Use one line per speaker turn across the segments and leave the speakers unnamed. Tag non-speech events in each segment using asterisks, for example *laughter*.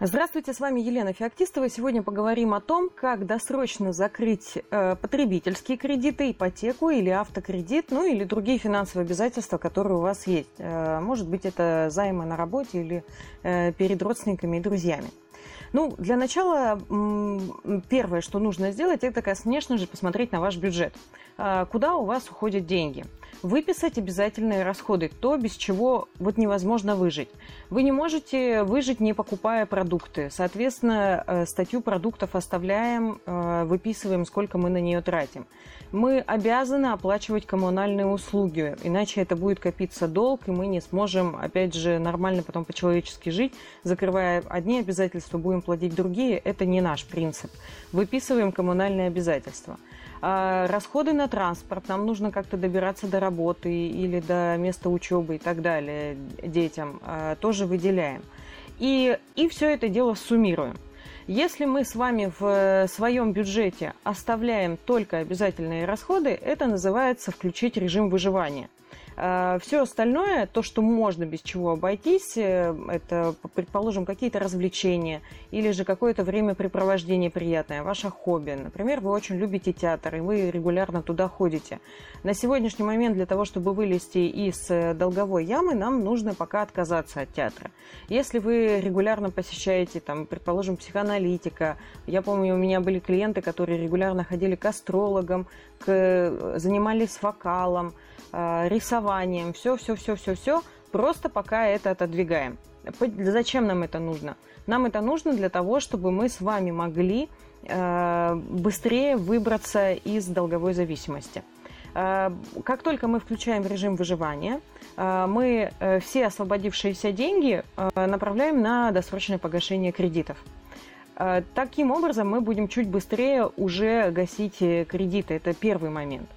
Здравствуйте, с вами Елена Феоктистова. Сегодня поговорим о том, как досрочно закрыть э, потребительские кредиты, ипотеку или автокредит, ну или другие финансовые обязательства, которые у вас есть. Э, может быть, это займы на работе или э, перед родственниками и друзьями. Ну, для начала, первое, что нужно сделать, это, конечно же, посмотреть на ваш бюджет. А, куда у вас уходят деньги? Выписать обязательные расходы, то, без чего вот невозможно выжить. Вы не можете выжить, не покупая продукты. Соответственно, э, статью продуктов оставляем, э, выписываем, сколько мы на нее тратим. Мы обязаны оплачивать коммунальные услуги, иначе это будет копиться долг, и мы не сможем, опять же, нормально потом по-человечески жить, закрывая одни обязательства, будем платить другие. Это не наш принцип. Выписываем коммунальные обязательства. А, расходы на транспорт, нам нужно как-то добираться до работы или до места учебы и так далее детям, а, тоже выделяем. И, и все это дело суммируем. Если мы с вами в своем бюджете оставляем только обязательные расходы, это называется включить режим выживания. А, Все остальное, то, что можно без чего обойтись, э, это, предположим, какие-то развлечения или же какое-то времяпрепровождение приятное, ваше хобби. Например, вы очень любите театр, и вы регулярно туда ходите. На сегодняшний момент для того, чтобы вылезти из э, долговой ямы, нам нужно пока отказаться от театра. Если вы регулярно посещаете, там, предположим, психоаналитика, я помню, у меня были клиенты, которые регулярно ходили к астрологам, к, э, занимались вокалом, рисованием, все, все, все, все, все, просто пока это отодвигаем. Зачем нам это нужно? Нам это нужно для того, чтобы мы с вами могли э, быстрее выбраться из долговой зависимости. Э, как только мы включаем режим выживания, мы все освободившиеся деньги направляем на досрочное погашение кредитов. Таким образом, мы будем чуть быстрее уже гасить кредиты. Это первый момент.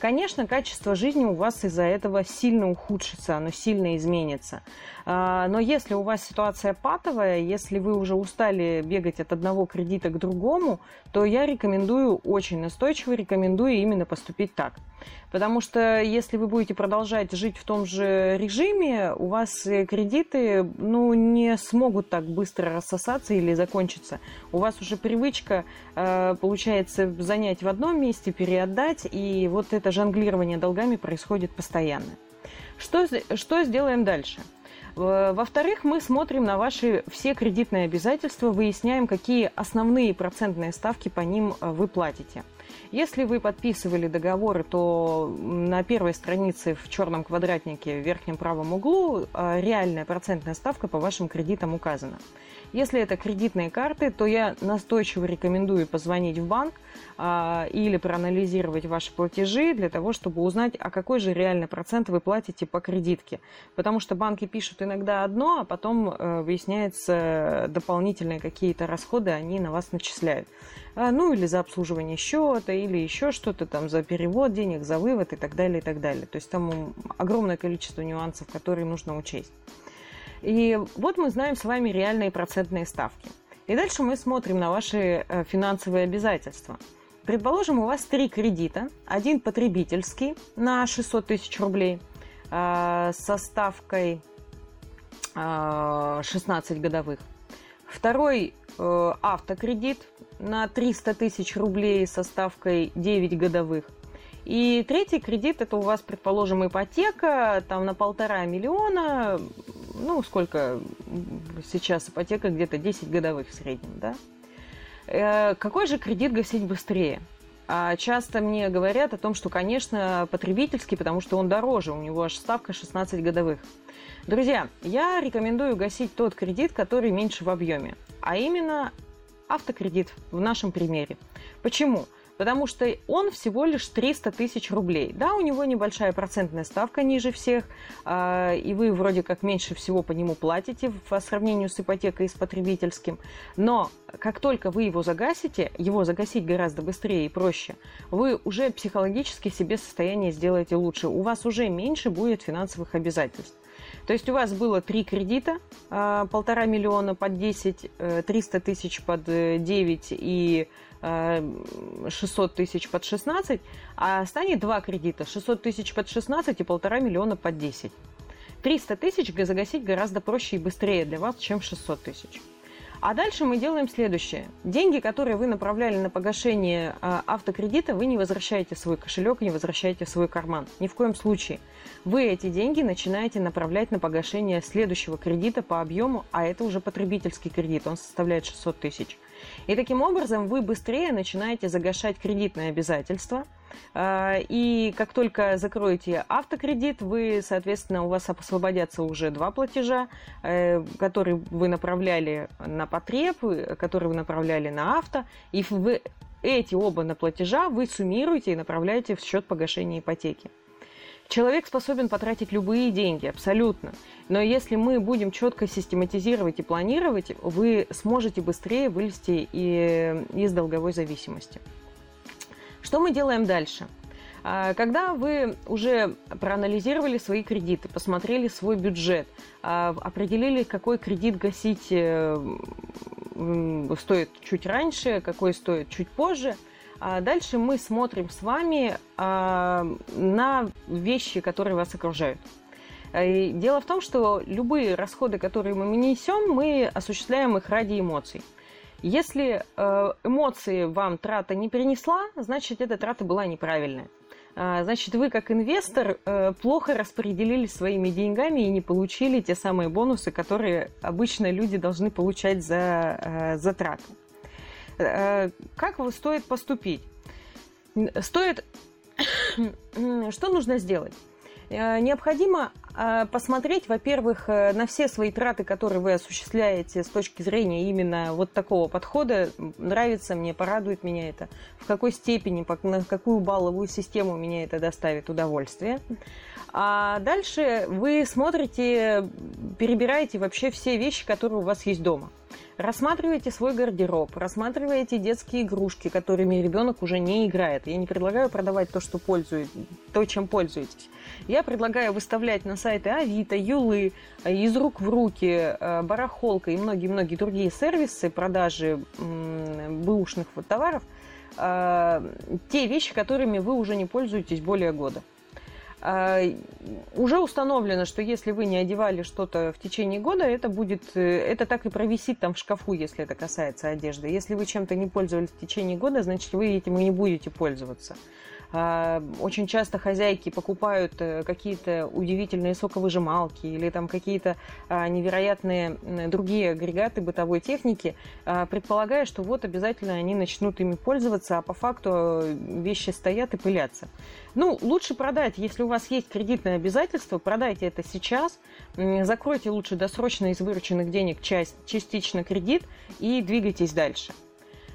Конечно, качество жизни у вас из-за этого сильно ухудшится, оно сильно изменится. А, но если у вас ситуация патовая, если вы уже устали бегать от одного кредита к другому, то я рекомендую, очень настойчиво рекомендую именно поступить так. Потому что если вы будете продолжать жить в том же режиме, у вас кредиты ну, не смогут так быстро рассосаться или закончиться. У вас уже привычка, э, получается, занять в одном месте, переотдать, и вот это жонглирование долгами происходит постоянно. Что, что сделаем дальше? Во-вторых, мы смотрим на ваши все кредитные обязательства, выясняем, какие основные процентные ставки по ним э, вы платите. Если вы подписывали договоры, то на первой странице в черном квадратнике в верхнем правом углу э, реальная процентная ставка по вашим кредитам указана. Если это кредитные карты, то я настойчиво рекомендую позвонить в банк а, или проанализировать ваши платежи для того, чтобы узнать, а какой же реальный процент вы платите по кредитке. Потому что банки пишут иногда одно, а потом э, выясняется дополнительные какие-то расходы они на вас начисляют. А, ну или за обслуживание счета, или еще что-то там, за перевод денег, за вывод и так далее, и так далее. То есть там огромное количество нюансов, которые нужно учесть. И вот мы знаем с вами реальные процентные ставки. И дальше мы смотрим на ваши э, финансовые обязательства. Предположим, у вас три кредита. Один потребительский на 600 тысяч рублей э, со ставкой 16 э, годовых. Второй автокредит на 300 тысяч рублей со ставкой 9 годовых. И третий кредит, это у вас, предположим, ипотека, там на полтора миллиона, ну, сколько сейчас ипотека, где-то 10 годовых в среднем, да? Э, какой же кредит гасить быстрее? А часто мне говорят о том, что, конечно, потребительский, потому что он дороже, у него аж ставка 16 годовых. Друзья, я рекомендую гасить тот кредит, который меньше в объеме, а именно автокредит в нашем примере. Почему? Потому что он всего лишь 300 тысяч рублей. Да, у него небольшая процентная ставка ниже всех, а, и вы вроде как меньше всего по нему платите по сравнению с ипотекой и с потребительским, но как только вы его загасите, его загасить гораздо быстрее и проще, вы уже психологически себе состояние сделаете лучше, у вас уже меньше будет финансовых обязательств. То есть у вас было три кредита, а, полтора миллиона под 10, 300 э, тысяч под 9 и 600 тысяч под 16, а станет два кредита, 600 тысяч под 16 и полтора миллиона под 10. 300 тысяч загасить гораздо проще и быстрее для вас, чем 600 тысяч. А дальше мы делаем следующее. Деньги, которые вы направляли на погашение э, автокредита, вы не возвращаете в свой кошелек, не возвращаете в свой карман. Ни в коем случае. Вы эти деньги начинаете направлять на погашение следующего кредита по объему, а это уже потребительский кредит, он составляет 600 тысяч. И таким образом вы быстрее начинаете загашать кредитные обязательства. А, и как только закроете автокредит, вы, соответственно, у вас освободятся уже два платежа, э, которые вы направляли на потреб, которые вы направляли на авто, и вы эти оба на платежа вы суммируете и направляете в счет погашения ипотеки. Человек способен потратить любые деньги, абсолютно. Но если мы будем четко систематизировать и планировать, вы сможете быстрее вылезти из долговой зависимости. Что мы делаем дальше? А, когда вы уже проанализировали свои кредиты, посмотрели свой бюджет, а, определили, какой кредит гасить э, стоит чуть раньше, какой стоит чуть позже – а дальше мы смотрим с вами на вещи, которые вас окружают. Дело в том, что любые расходы, которые мы несем, мы осуществляем их ради эмоций. Если э, эмоции вам трата не принесла, значит, эта трата была неправильная. А, значит, вы как инвестор э, плохо распределили своими деньгами и не получили те самые бонусы, которые обычно люди должны получать за, э, за трату. Э, как стоит поступить? Стоит... *coughs* Что нужно сделать? Необходимо посмотреть, во-первых, на все свои траты, которые вы осуществляете с точки зрения именно вот такого подхода. Нравится мне, порадует меня это, в какой степени, на какую балловую систему меня это доставит удовольствие. А дальше вы смотрите, перебираете вообще все вещи, которые у вас есть дома. Рассматривайте свой гардероб, рассматривайте детские игрушки, которыми ребенок уже не играет. Я не предлагаю продавать то, что пользует, то, чем пользуетесь. Я предлагаю выставлять на сайты Авито, Юлы, э, из рук в руки, э, барахолка и многие-многие другие сервисы продажи бэушных товаров, э, те вещи, которыми вы уже не пользуетесь более года. А, уже установлено, что если вы не одевали что-то в течение года, это будет, э, это так и провисит там в шкафу, если это касается одежды. Если вы чем-то не пользовались в течение года, значит вы этим и не будете пользоваться. А, очень часто хозяйки покупают э, какие-то удивительные соковыжималки или там какие-то а, невероятные другие агрегаты бытовой техники, а, предполагая, что вот обязательно они начнут ими пользоваться, а по факту э, вещи стоят и пылятся. Ну, лучше продать, если у вас есть кредитное обязательство, продайте это сейчас, закройте лучше досрочно из вырученных денег часть, частично кредит и двигайтесь дальше.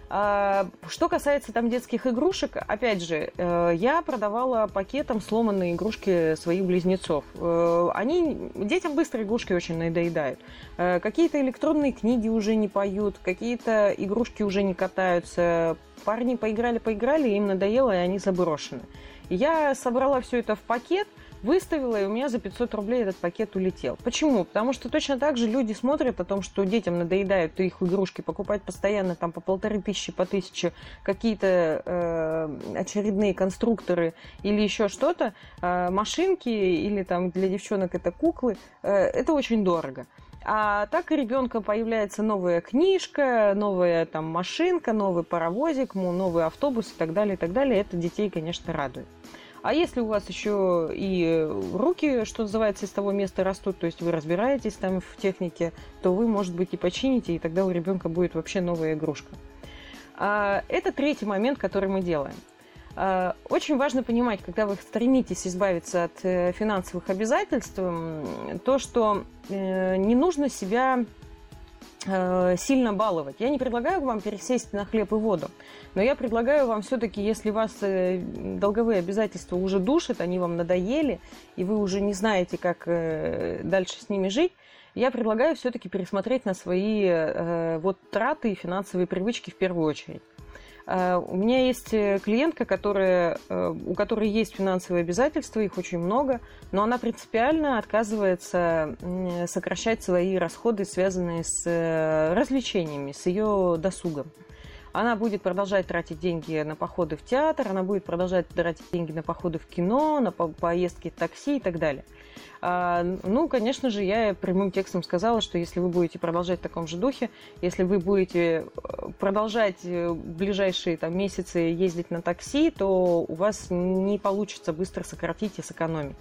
А, что касается там детских игрушек, опять же, э, я продавала пакетом сломанные игрушки своих близнецов. Э, они, детям быстро игрушки очень надоедают. Э, какие-то электронные книги уже не поют, какие-то игрушки уже не катаются. Парни поиграли, поиграли, им надоело, и они заброшены. Я собрала все это в пакет – выставила, и у меня за 500 рублей этот пакет улетел. Почему? Потому что точно так же люди смотрят о том, что детям надоедают их игрушки покупать постоянно там по полторы тысячи, по тысяче какие-то э, очередные конструкторы или еще что-то, э, машинки или там для девчонок это куклы, э, это очень дорого. А так и ребенка появляется новая книжка, новая там машинка, новый паровозик, новый автобус и так далее, и так далее. Это детей, конечно, радует. А если у вас еще и руки, что называется, из того места растут, то есть вы разбираетесь там в технике, то вы, может быть, и почините, и тогда у ребенка будет вообще новая игрушка. А, это третий момент, который мы делаем. А, очень важно понимать, когда вы стремитесь избавиться от э, финансовых обязательств, то, что э, не нужно себя сильно баловать. Я не предлагаю вам пересесть на хлеб и воду, но я предлагаю вам все-таки, если вас э, долговые обязательства уже душат, они вам надоели, и вы уже не знаете, как э, дальше с ними жить, я предлагаю все-таки пересмотреть на свои вот траты и финансовые привычки в первую очередь. Э, у меня есть э, клиентка, которая, э, у которой есть финансовые обязательства, их очень много, но она принципиально отказывается сокращать свои расходы, связанные с развлечениями, с ее досугом. Она будет продолжать тратить деньги на походы в театр, она будет продолжать тратить деньги на походы в кино, на поездки в такси и так далее. А, ну, конечно же, я прямым текстом сказала, что если вы будете продолжать в таком же духе, если вы будете э, продолжать э, в ближайшие там, месяцы ездить на такси, то у вас не получится быстро сократить и сэкономить.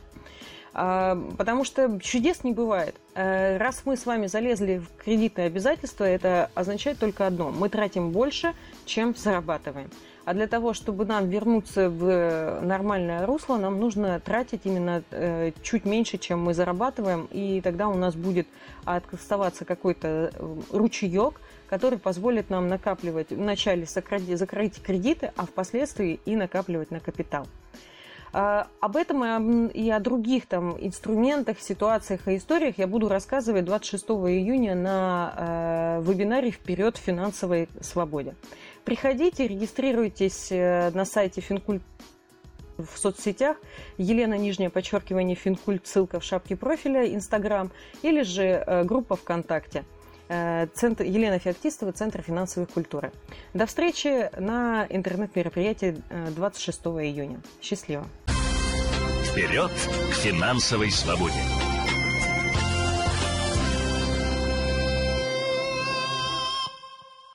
А, потому что чудес не бывает. Э, раз мы с вами залезли в кредитные обязательства, это означает только одно. Мы тратим больше, чем зарабатываем. А для того, чтобы нам вернуться в нормальное русло, нам нужно тратить именно э, чуть меньше, чем мы зарабатываем, и тогда у нас будет оставаться какой-то э, ручеек, который позволит нам накапливать, вначале закрыть кредиты, а впоследствии и накапливать на капитал. А, об этом и о других там инструментах, ситуациях и историях я буду рассказывать 26 июня на э, вебинаре «Вперед финансовой свободе». Приходите, регистрируйтесь э, на сайте Финкульт в соцсетях. Елена, нижнее подчеркивание, Финкульт, ссылка в шапке профиля, Инстаграм, или же э, группа ВКонтакте. Центр, Елена Феоктистова, Центр финансовой культуры. До встречи на интернет-мероприятии 26 июня. Счастливо!
Вперед к финансовой свободе!